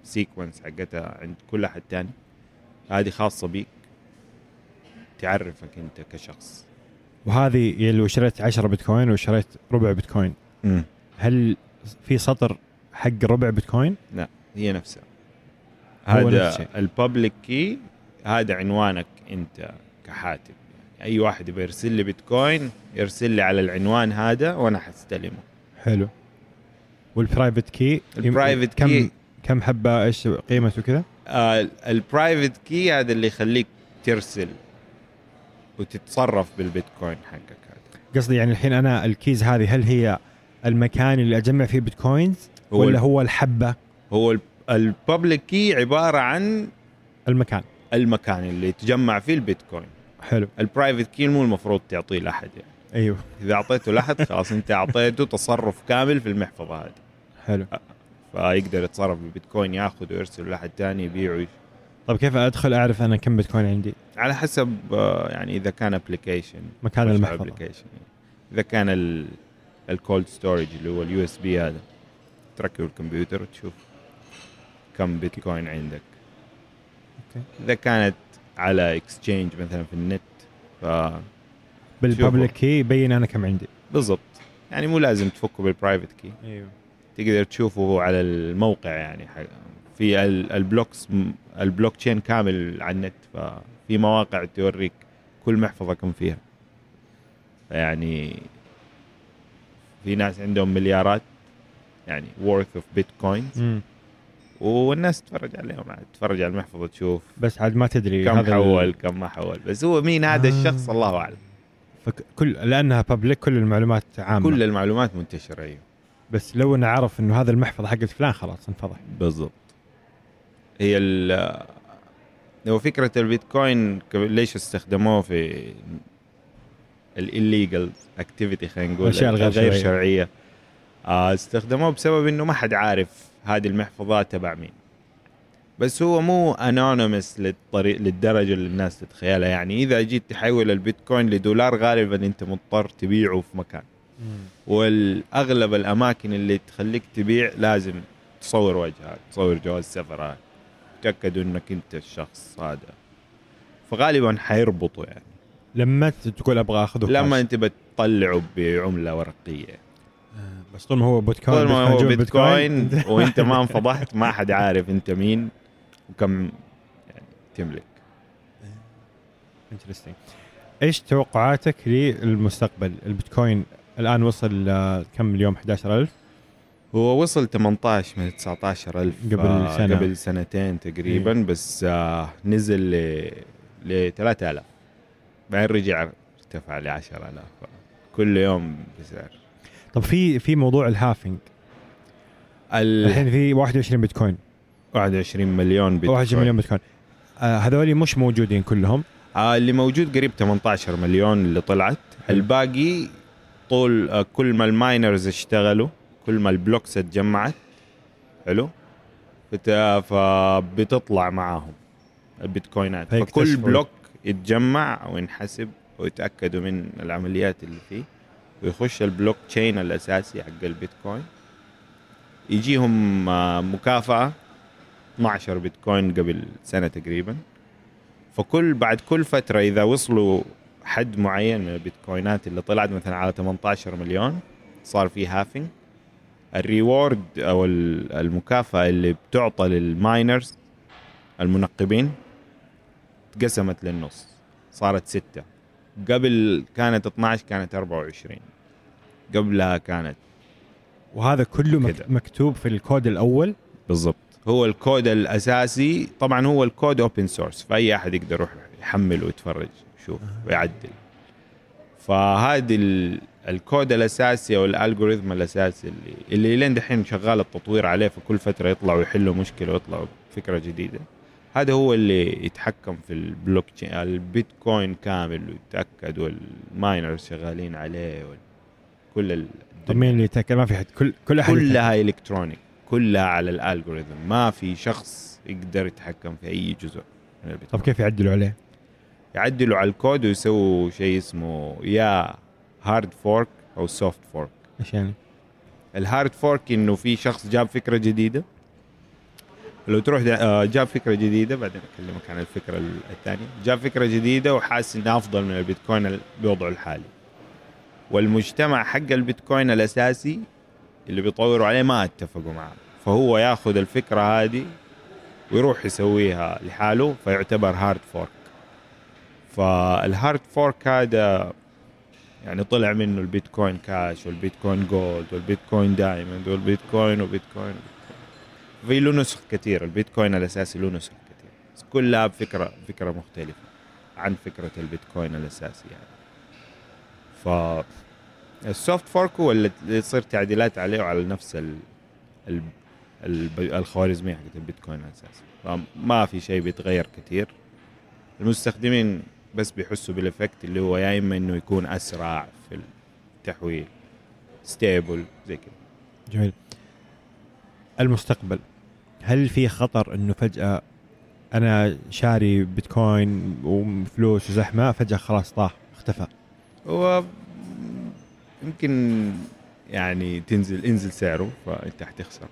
sequence حقتها عند كل أحد تاني. هذه خاصة بيك. تعرفك أنت كشخص. وهذه لو شريت 10 بيتكوين وشريت ربع بيتكوين. امم هل في سطر حق ربع بيتكوين؟ هي نفسها. هذا. ال public key هذا عنوانك أنت كحاتم أي واحد يبغى يرسل لي بيتكوين يرسل لي على العنوان هذا وأنا حستلمه. حلو. وال private key ال private كم key كم حبة؟ إيش قيمته كذا؟ آه ال private key هذا اللي يخليك ترسل وتتصرف بالبيتكوين حقك هذا. قصدي يعني الحين أنا ال keys هذه هل هي المكان اللي أجمع فيه بيتكوينز هو ولا هو الحبة؟ هو ال public key عبارة عن المكان؟ المكان اللي تجمع فيه البيتكوين. حلو. ال private key مو المفروض تعطيه لأحد يعني. أيوه. إذا أعطيته لأحد خلاص أنت أعطيته تصرف كامل في المحفظة هذه. حلو. فيقدر يتصرف بالبيتكوين ياخذ ويرسل لأحد ثاني يبيعه طيب كيف أدخل أعرف أنا كم بيتكوين عندي؟ على حسب يعني إذا كان application مكان المحفظة. application إذا كان ال cold storage اللي هو ال USB هذا. تركب الكمبيوتر وتشوف كم بيتكوين عندك. okay. إذا كانت على exchange مثلا في النت ف بال public key يبين أنا كم عندي. بالضبط. يعني مو لازم تفكه بال private key إيوه. تقدر تشوفه على الموقع يعني حق- في ال- ال blocks ال blockchain كامل على النت ففي مواقع توريك كل محفظة كم فيها. يعني في ناس عندهم مليارات يعني worth of bitcoins. والناس تتفرج عليهم عاد. تتفرج على المحفظة تشوف. بس عاد ما تدري كم هذا ال- حول كم ما حول. بس هو مين هذا آه. الشخص؟ الله أعلم. فك... كل لأنها public كل المعلومات عامة. كل المعلومات منتشرة أيوه. بس لو إنه عرف إنه هذا المحفظة حقت فلان خلاص انفضح. بالضبط. هي ال هو فكرة البيتكوين ليش استخدموه في ال illegal activity خلينا نقول الأشياء الغير غير شرعية. شرعية. آه استخدموه بسبب إنه ما حد عارف هذه المحفظات تبع مين؟ بس هو مو انونيمس للطريق للدرجة اللي الناس تتخيلها. يعني إذا جيت تحول البيتكوين لدولار غالبا أنت مضطر تبيعه في مكان. والأغلب الأماكن اللي تخليك تبيع لازم تصور وجهك تصور جواز سفرك تاكدوا إنك أنت الشخص هذا. فغالبا حيربطوا يعني. لما تقول أبغى أخذه لما. أنت بتطلعه بعملة ورقية. بس طول ما هو بيتكوين طول ما هو جوا بيتكوين وانت ما انفضحت ما حد عارف انت مين وكم يعني تملك. انترستنج إيش توقعاتك للمستقبل؟ البيتكوين الآن وصل آه، كم اليوم 11000 هو وصل 18 من 19 ألف قبل آه، سنة. قبل سنتين تقريبا بس آه نزل ل 3000 بعدين رجع ارتفع ل 10000 كل يوم بسعر. طب في في موضوع ال halving ال الحين في 21 بيتكوين. 21 مليون بيتكوين. 21 مليون بيتكوين. آه هذول مش موجودين كلهم. آه اللي موجود قريب 18 مليون اللي طلعت. الباقي طول آه كل ما ال miners اشتغلوا كل ما ال blocks اتجمعت. حلو. فت- فبتطلع معاهم البيتكوينات. فكل بلوك يتجمع وينحسب ويتأكدوا من العمليات اللي فيه. ويخش البلوك تشين الأساسي حق البيتكوين. يجيهم آه، مكافأة 12 بيتكوين قبل سنة تقريبا. فكل بعد كل فترة إذا وصلوا حد معين من البيتكوينات اللي طلعت مثلا على 18 مليون صار في halving ال reward أو ال- المكافأة اللي بتعطى لل miners المنقبين اتقسمت للنص صارت ستة. قبل كانت 12 كانت 24 قبلها كانت وهذا كله كده. مكتوب في الكود الأول؟ بالضبط. هو الكود الأساسي طبعا هو ال code open source فأي أحد يقدر يروح يحمل ويتفرج يشوف ويعدل. فهذا ال- الكود الأساسي أو ال algorithm الأساسي اللي اللي لين دحين شغال التطوير عليه فكل فترة يطلعوا يحلوا مشكلة ويطلعوا فكره جديدة. هذا هو اللي يتحكم في البلوك تشين البيتكوين كامل ويتأكد وال miners شغالين عليه كل ال- طب مين اللي يتأكد ما في حد كل كل احد يتأكد. كلها electronic كلها على ال algorithm ما في شخص يقدر يتحكم في أي جزء من طب البيتكوين كيف يعدلوا عليه؟ يعدلوا على الكود ويسووا شيء اسمه يا hard fork أو soft fork إيش يعني؟ ال hard fork إنه في شخص جاب فكرة جديدة لو تروح آه، جاب فكرة جديدة بعدين أكلمك عن الفكرة ال- الثانية. جاب فكرة جديدة وحاسس انها أفضل من البيتكوين ال- بوضعه الحالي. والمجتمع حق البيتكوين الأساسي اللي بيطوروا عليه ما اتفقوا معاه فهو ياخذ الفكرة هذه ويروح يسويها لحاله فيعتبر hard fork فال hard fork هذا يعني طلع منه البيتكوين كاش والبيتكوين gold والبيتكوين diamond والبيتكوين وبيتكوين في له نسخ كثير البيتكوين الأساسي له نسخ كثير بس كلها بفكره فكرة مختلفة عن فكرة البيتكوين الأساسي يعني. ف ال soft fork هو اللي يصير تعديلات عليه وعلى نفس ال... ال... الب- الخوارزمية حقت البيتكوين الأساسي. فما في شيء بيتغير كثير المستخدمين بس بيحسوا بال effect اللي هو يا إما إنه يكون أسرع في التحويل stable زي كذا جميل. المستقبل. هل في خطر إنه فجأة أنا شاري بيتكوين وفلوس وزحمة فجأة خلاص طاح اختفى؟ هو يمكن يعني تنزل انزل سعره فانت حتخسر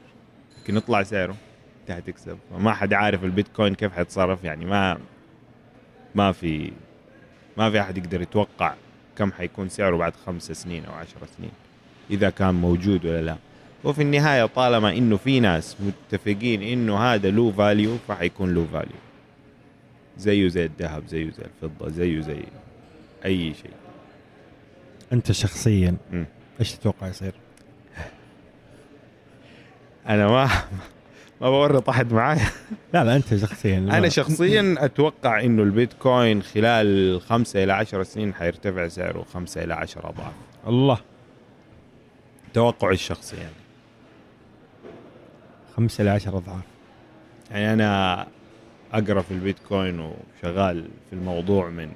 يمكن يطلع سعره انت حتكسب ما حد عارف البيتكوين كيف حيتصرف يعني ما ما في ما في أحد يقدر يتوقع كم حيكون سعره بعد خمس سنين أو عشر سنين إذا كان موجود ولا لا. وفي النهاية طالما إنه في ناس متفقين إنه هذا له value فحيكون له value زيه زي الذهب زيه زي الفضة زيه زي أي شيء. أنت شخصيا. إيش تتوقع يصير؟ أنا ما ما بورط أحد معايا لا لا أنت شخصيا أنا شخصيا أتوقع إنه البيتكوين خلال خمسة إلى عشر سنين حيرتفع سعره خمسة إلى عشر أضعاف. الله. توقعي الشخصي يعني خمسة إلى عشر أضعاف. يعني أنا أقرأ في البيتكوين وشغال في الموضوع من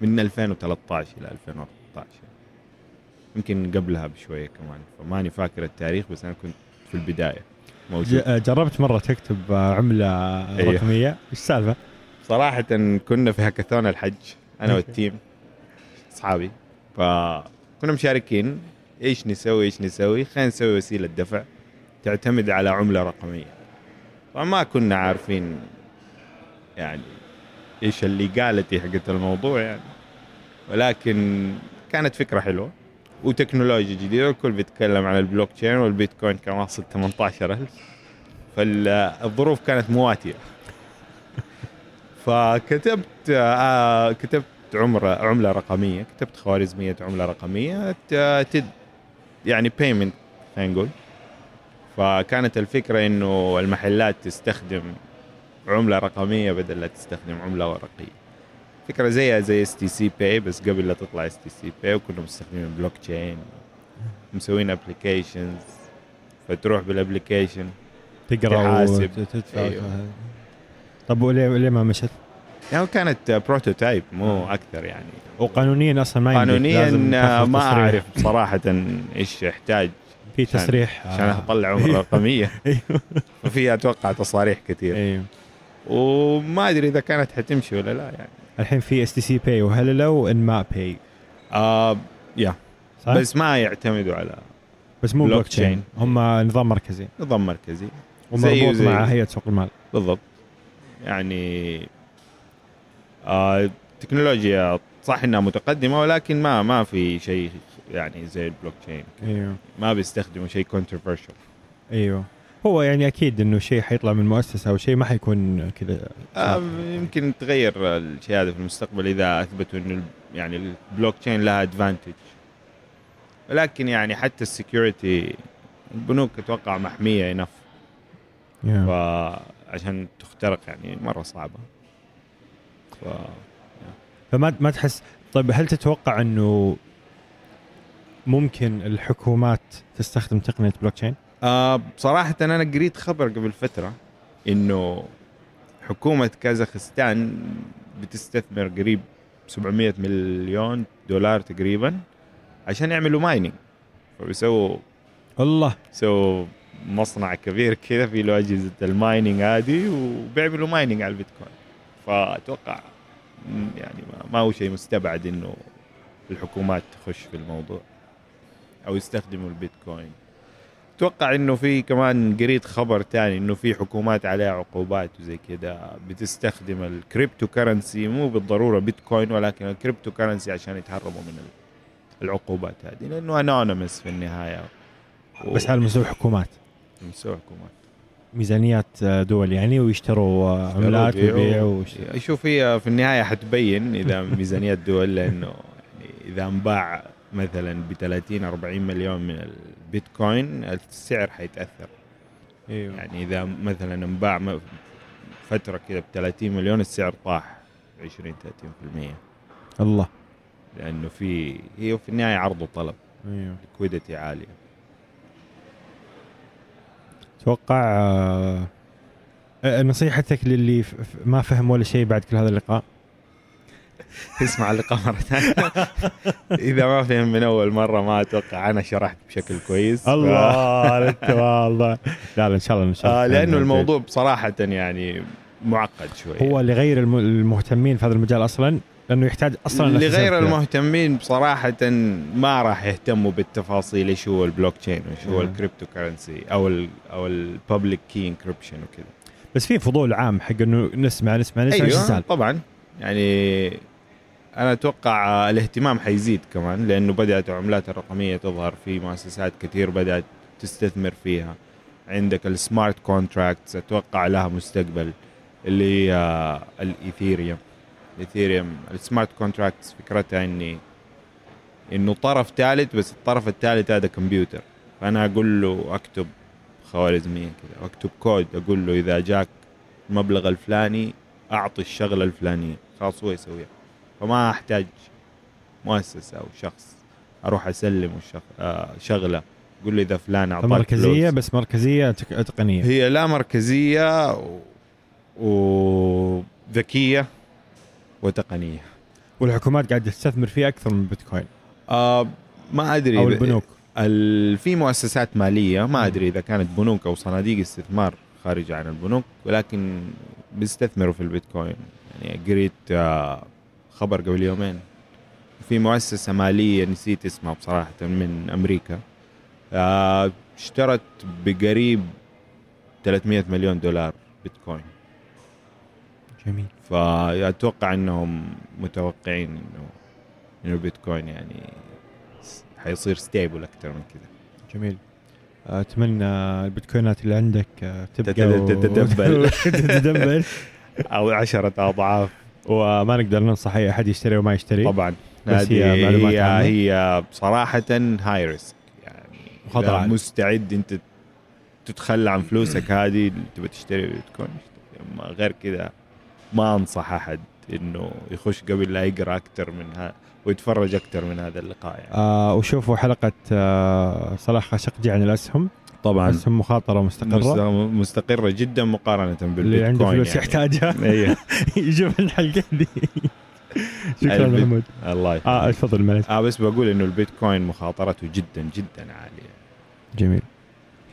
من 2013 إلى 2014 يمكن قبلها بشوية كمان. فماني فاكر التاريخ بس أنا كنت في البداية موجود. جربت مرة تكتب عملة أيوه. رقمية. إيش السالفة؟ صراحة كنا في هاكاثون الحج أنا. والتيم أصحابي. فكنا مشاركين. إيش نسوي إيش نسوي؟ خلينا نسوي وسيلة دفع. تعتمد على عملة رقمية. فما كنا عارفين يعني إيش اللي قالتي حقت الموضوع يعني. ولكن كانت فكرة حلوة. وتكنولوجيا جديدة الكل بيتكلم عن البلوك تشين والبيتكوين كان واصل 18000 فالظروف كانت مواتية. فكتبت آه كتبت عمرة عملة رقمية كتبت خوارزمية عملة رقمية تد يعني payment خلينا نقول. فكانت الفكرة إنه المحلات تستخدم عملة رقمية بدل لا تستخدم عملة ورقية فكرة زيها زي STC Pay بس قبل لا تطلع STC Pay وكنا مستخدمين بلوك تشين مسوين applications فتروح بال application تقرأ تحاسب. وتدفع أيوه. طب وليه ما مشت؟ يعني كانت prototype مو أكثر يعني وقانونيا أصلا ما قانونيا ما. أعرف صراحة إيش يحتاج في تصريح عشان آه، أطلع عمله رقميه ففي أتوقع تصاريح كثير. أيوه. وما أدري إذا كانت حتمشي ولا لا يعني. الحين في STC Pay وهللة وإنماء Pay آه يا. صح؟ بس ما يعتمدوا على بس مو block blockchain هم نظام مركزي. نظام مركزي. ومربوط زي- مع هيئة سوق المال. بالضبط. يعني آه تكنولوجيا صح إنها متقدمة ولكن ما ما في شيء يعني زي البلوك تشين أيوه. ما بيستخدموا شيء controversial أيوه. هو يعني أكيد إنه شيء حيطلع من مؤسسة أو شيء ما حيكون كذا. آه يمكن تغير الشيء هذا في المستقبل إذا أثبتوا إنه يعني البلوك تشين لها advantage ولكن يعني حتى ال security البنوك أتوقع محمية enough يا. فعشان تخترق يعني مرة صعبة. ف فما ما تحس طيب هل تتوقع إنه ممكن الحكومات تستخدم تقنية بلوك تشين؟ آه بصراحة أنا قريت خبر قبل فترة إنه حكومة كازاخستان بتستثمر قريب 700 مليون دولار تقريبا عشان يعملوا mining فبيسووا الله. سووا مصنع كبير كذا في له أجهزة ال mining هذه وبيعملوا mining على البيتكوين. فأتوقع م، يعني ما- هو شيء مستبعد إنه الحكومات تخش في الموضوع أو يستخدموا البيتكوين. أتوقع إنه في كمان قريت خبر تاني إنه في حكومات عليها عقوبات وزي كده بتستخدم ال crypto currency مو بالضرورة بيتكوين ولكن ال crypto currency عشان يتهربوا من ال- العقوبات هذه لأنه anonymous في النهاية. و- بس على مستوى حكومات؟ مستوى حكومات. ميزانيات دول يعني ويشتروا عملات يبيعوا- ويبيعوا شوف هي في النهاية حتبين إذا ميزانيه دول لأنه يعني إذا انباع مثلا ب 30 40 مليون من البيتكوين السعر حيتأثر. إيوه. يعني إذا مثلا انباع فترة كذا ب 30 مليون السعر طاح 20 30% الله. لأنه في هي في النهاية عرض وطلب. إيوه. ليكويديتي عالية. أتوقع آه، آه، نصيحتك للي ما فهم ولا شيء بعد كل هذا اللقاء. اسمع اللقاء مرة ثانية. إذا ما فهم من أول مرة ما أتوقع أنا شرحت بشكل كويس. الله أنت والله. لا لا إن شاء الله إن شاء الله. آه لأنه الموضوع بصراحه يعني معقد شوي هو لغير الم- المهتمين في هذا المجال أصلا. لأنه يحتاج أصلا لغير. المهتمين بصراحة ما راح يهتموا بالتفاصيل إيش هو البلوك تشين وإيش هو. ال crypto currency أو ال أو ال public key encryption وكذا. بس في فضول عام حق إنه نسمع نسمع نسمع إيش السالفه طبعا. يعني أنا أتوقع الاهتمام حيزيد كمان لأنه بدأت العملات الرقمية تظهر في مؤسسات كثير بدأت تستثمر فيها. عندك ال smart contracts أتوقع لها مستقبل اللي هي الايثيريوم الايثيريوم ال smart contracts فكرتها اني إنه طرف ثالث بس الطرف الثالث هذا كمبيوتر. فانا أقول له أكتب خوارزمية كذا واكتب كود أقول له إذا جاك المبلغ الفلاني أعطي الشغلة الفلانية. خلاص هو يسويها. فما أحتاج مؤسسه أو شخص أروح أسلم. آه شغلة. أقول له إذا فلان أعطاك مركزية فلوس. بس مركزية تقنية. هي لا مركزية و... وذكية. وتقنية. والحكومات قاعدة تستثمر فيه أكثر من بيتكوين. آه ما أدري أو البنوك. ال... في مؤسسات مالية ما أدري إذا كانت بنوك أو صناديق استثمار خارجه عن البنوك ولكن بيستثمروا في البيتكوين. يعني قريت آه، خبر قبل يومين. في مؤسسة مالية نسيت اسمها بصراحة من أمريكا. آه، اشترت بقريب 300 مليون دولار بيتكوين. جميل. فأتوقع إنهم متوقعين إنه إنه البيتكوين يعني حيصير ستيبل أكثر من كذا. جميل. أتمنى البيتكوينات اللي عندك آه، تبقى تتدبل. تتدبل. أو عشرة أضعاف. وما نقدر ننصح أي أحد يشتري وما يشتري. طبعا. بس هي معلومات هي. هي بصراحة هاي ريسك يعني خطر. مستعد أنت تتخلى عن فلوسك هذه اللي تبغى تشتري بيتكوين غير كذا ما أنصح أحد إنه يخش قبل لا يقرأ أكثر من هذا ويتفرج أكثر من هذا اللقاء يعني. آه وشوفوا حلقة آه صلاح خاشقجي عن الأسهم. طبعا. أسهم مخاطرة مستقرة. مست- مستقرة جدا مقارنة بالبيتكوين اللي عنده فلوس يعني. يحتاجها. يشوف الحلقة دي. شكرا محمود. الله آه يخليك. تفضل معلش آه بس بقول إنه البيتكوين مخاطرته جدا جدا عالية. جميل.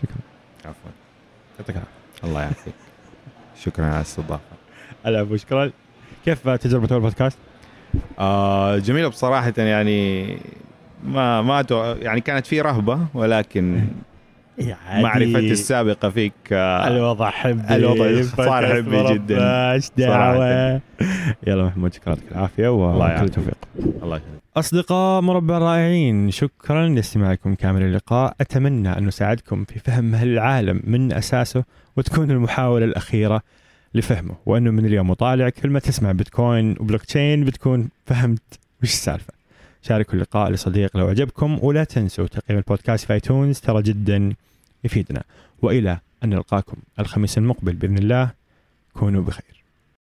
شكرا. عفوا. يعطيك العافية. الله يعافيك. شكرا على الاستضافة. العفو شكرا كيف تجربة أول بودكاست؟ آه جميلة بصراحة يعني ما ما يعني كانت في رهبة ولكن معرفتي السابقة فيك آه الوضع حبي الوضع صار حبي جدا. إيش دعوة يلا محمود شكرا لك العافية الله وكل يعافيك. التوفيق الله يخليك أصدقاء مربع رائعين شكرا لاستماعكم كامل اللقاء أتمنى أن نساعدكم في فهم هالعالم من أساسه وتكون المحاولة الأخيرة لفهمه وأنه من اليوم وطالع كل ما تسمع بيتكوين وبلوك تشين بتكون فهمت وش السالفة. شاركوا اللقاء لصديق لو عجبكم ولا تنسوا تقييم البودكاست في آيتونز ترى جدا يفيدنا. وإلى أن نلقاكم الخميس المقبل بإذن الله كونوا بخير.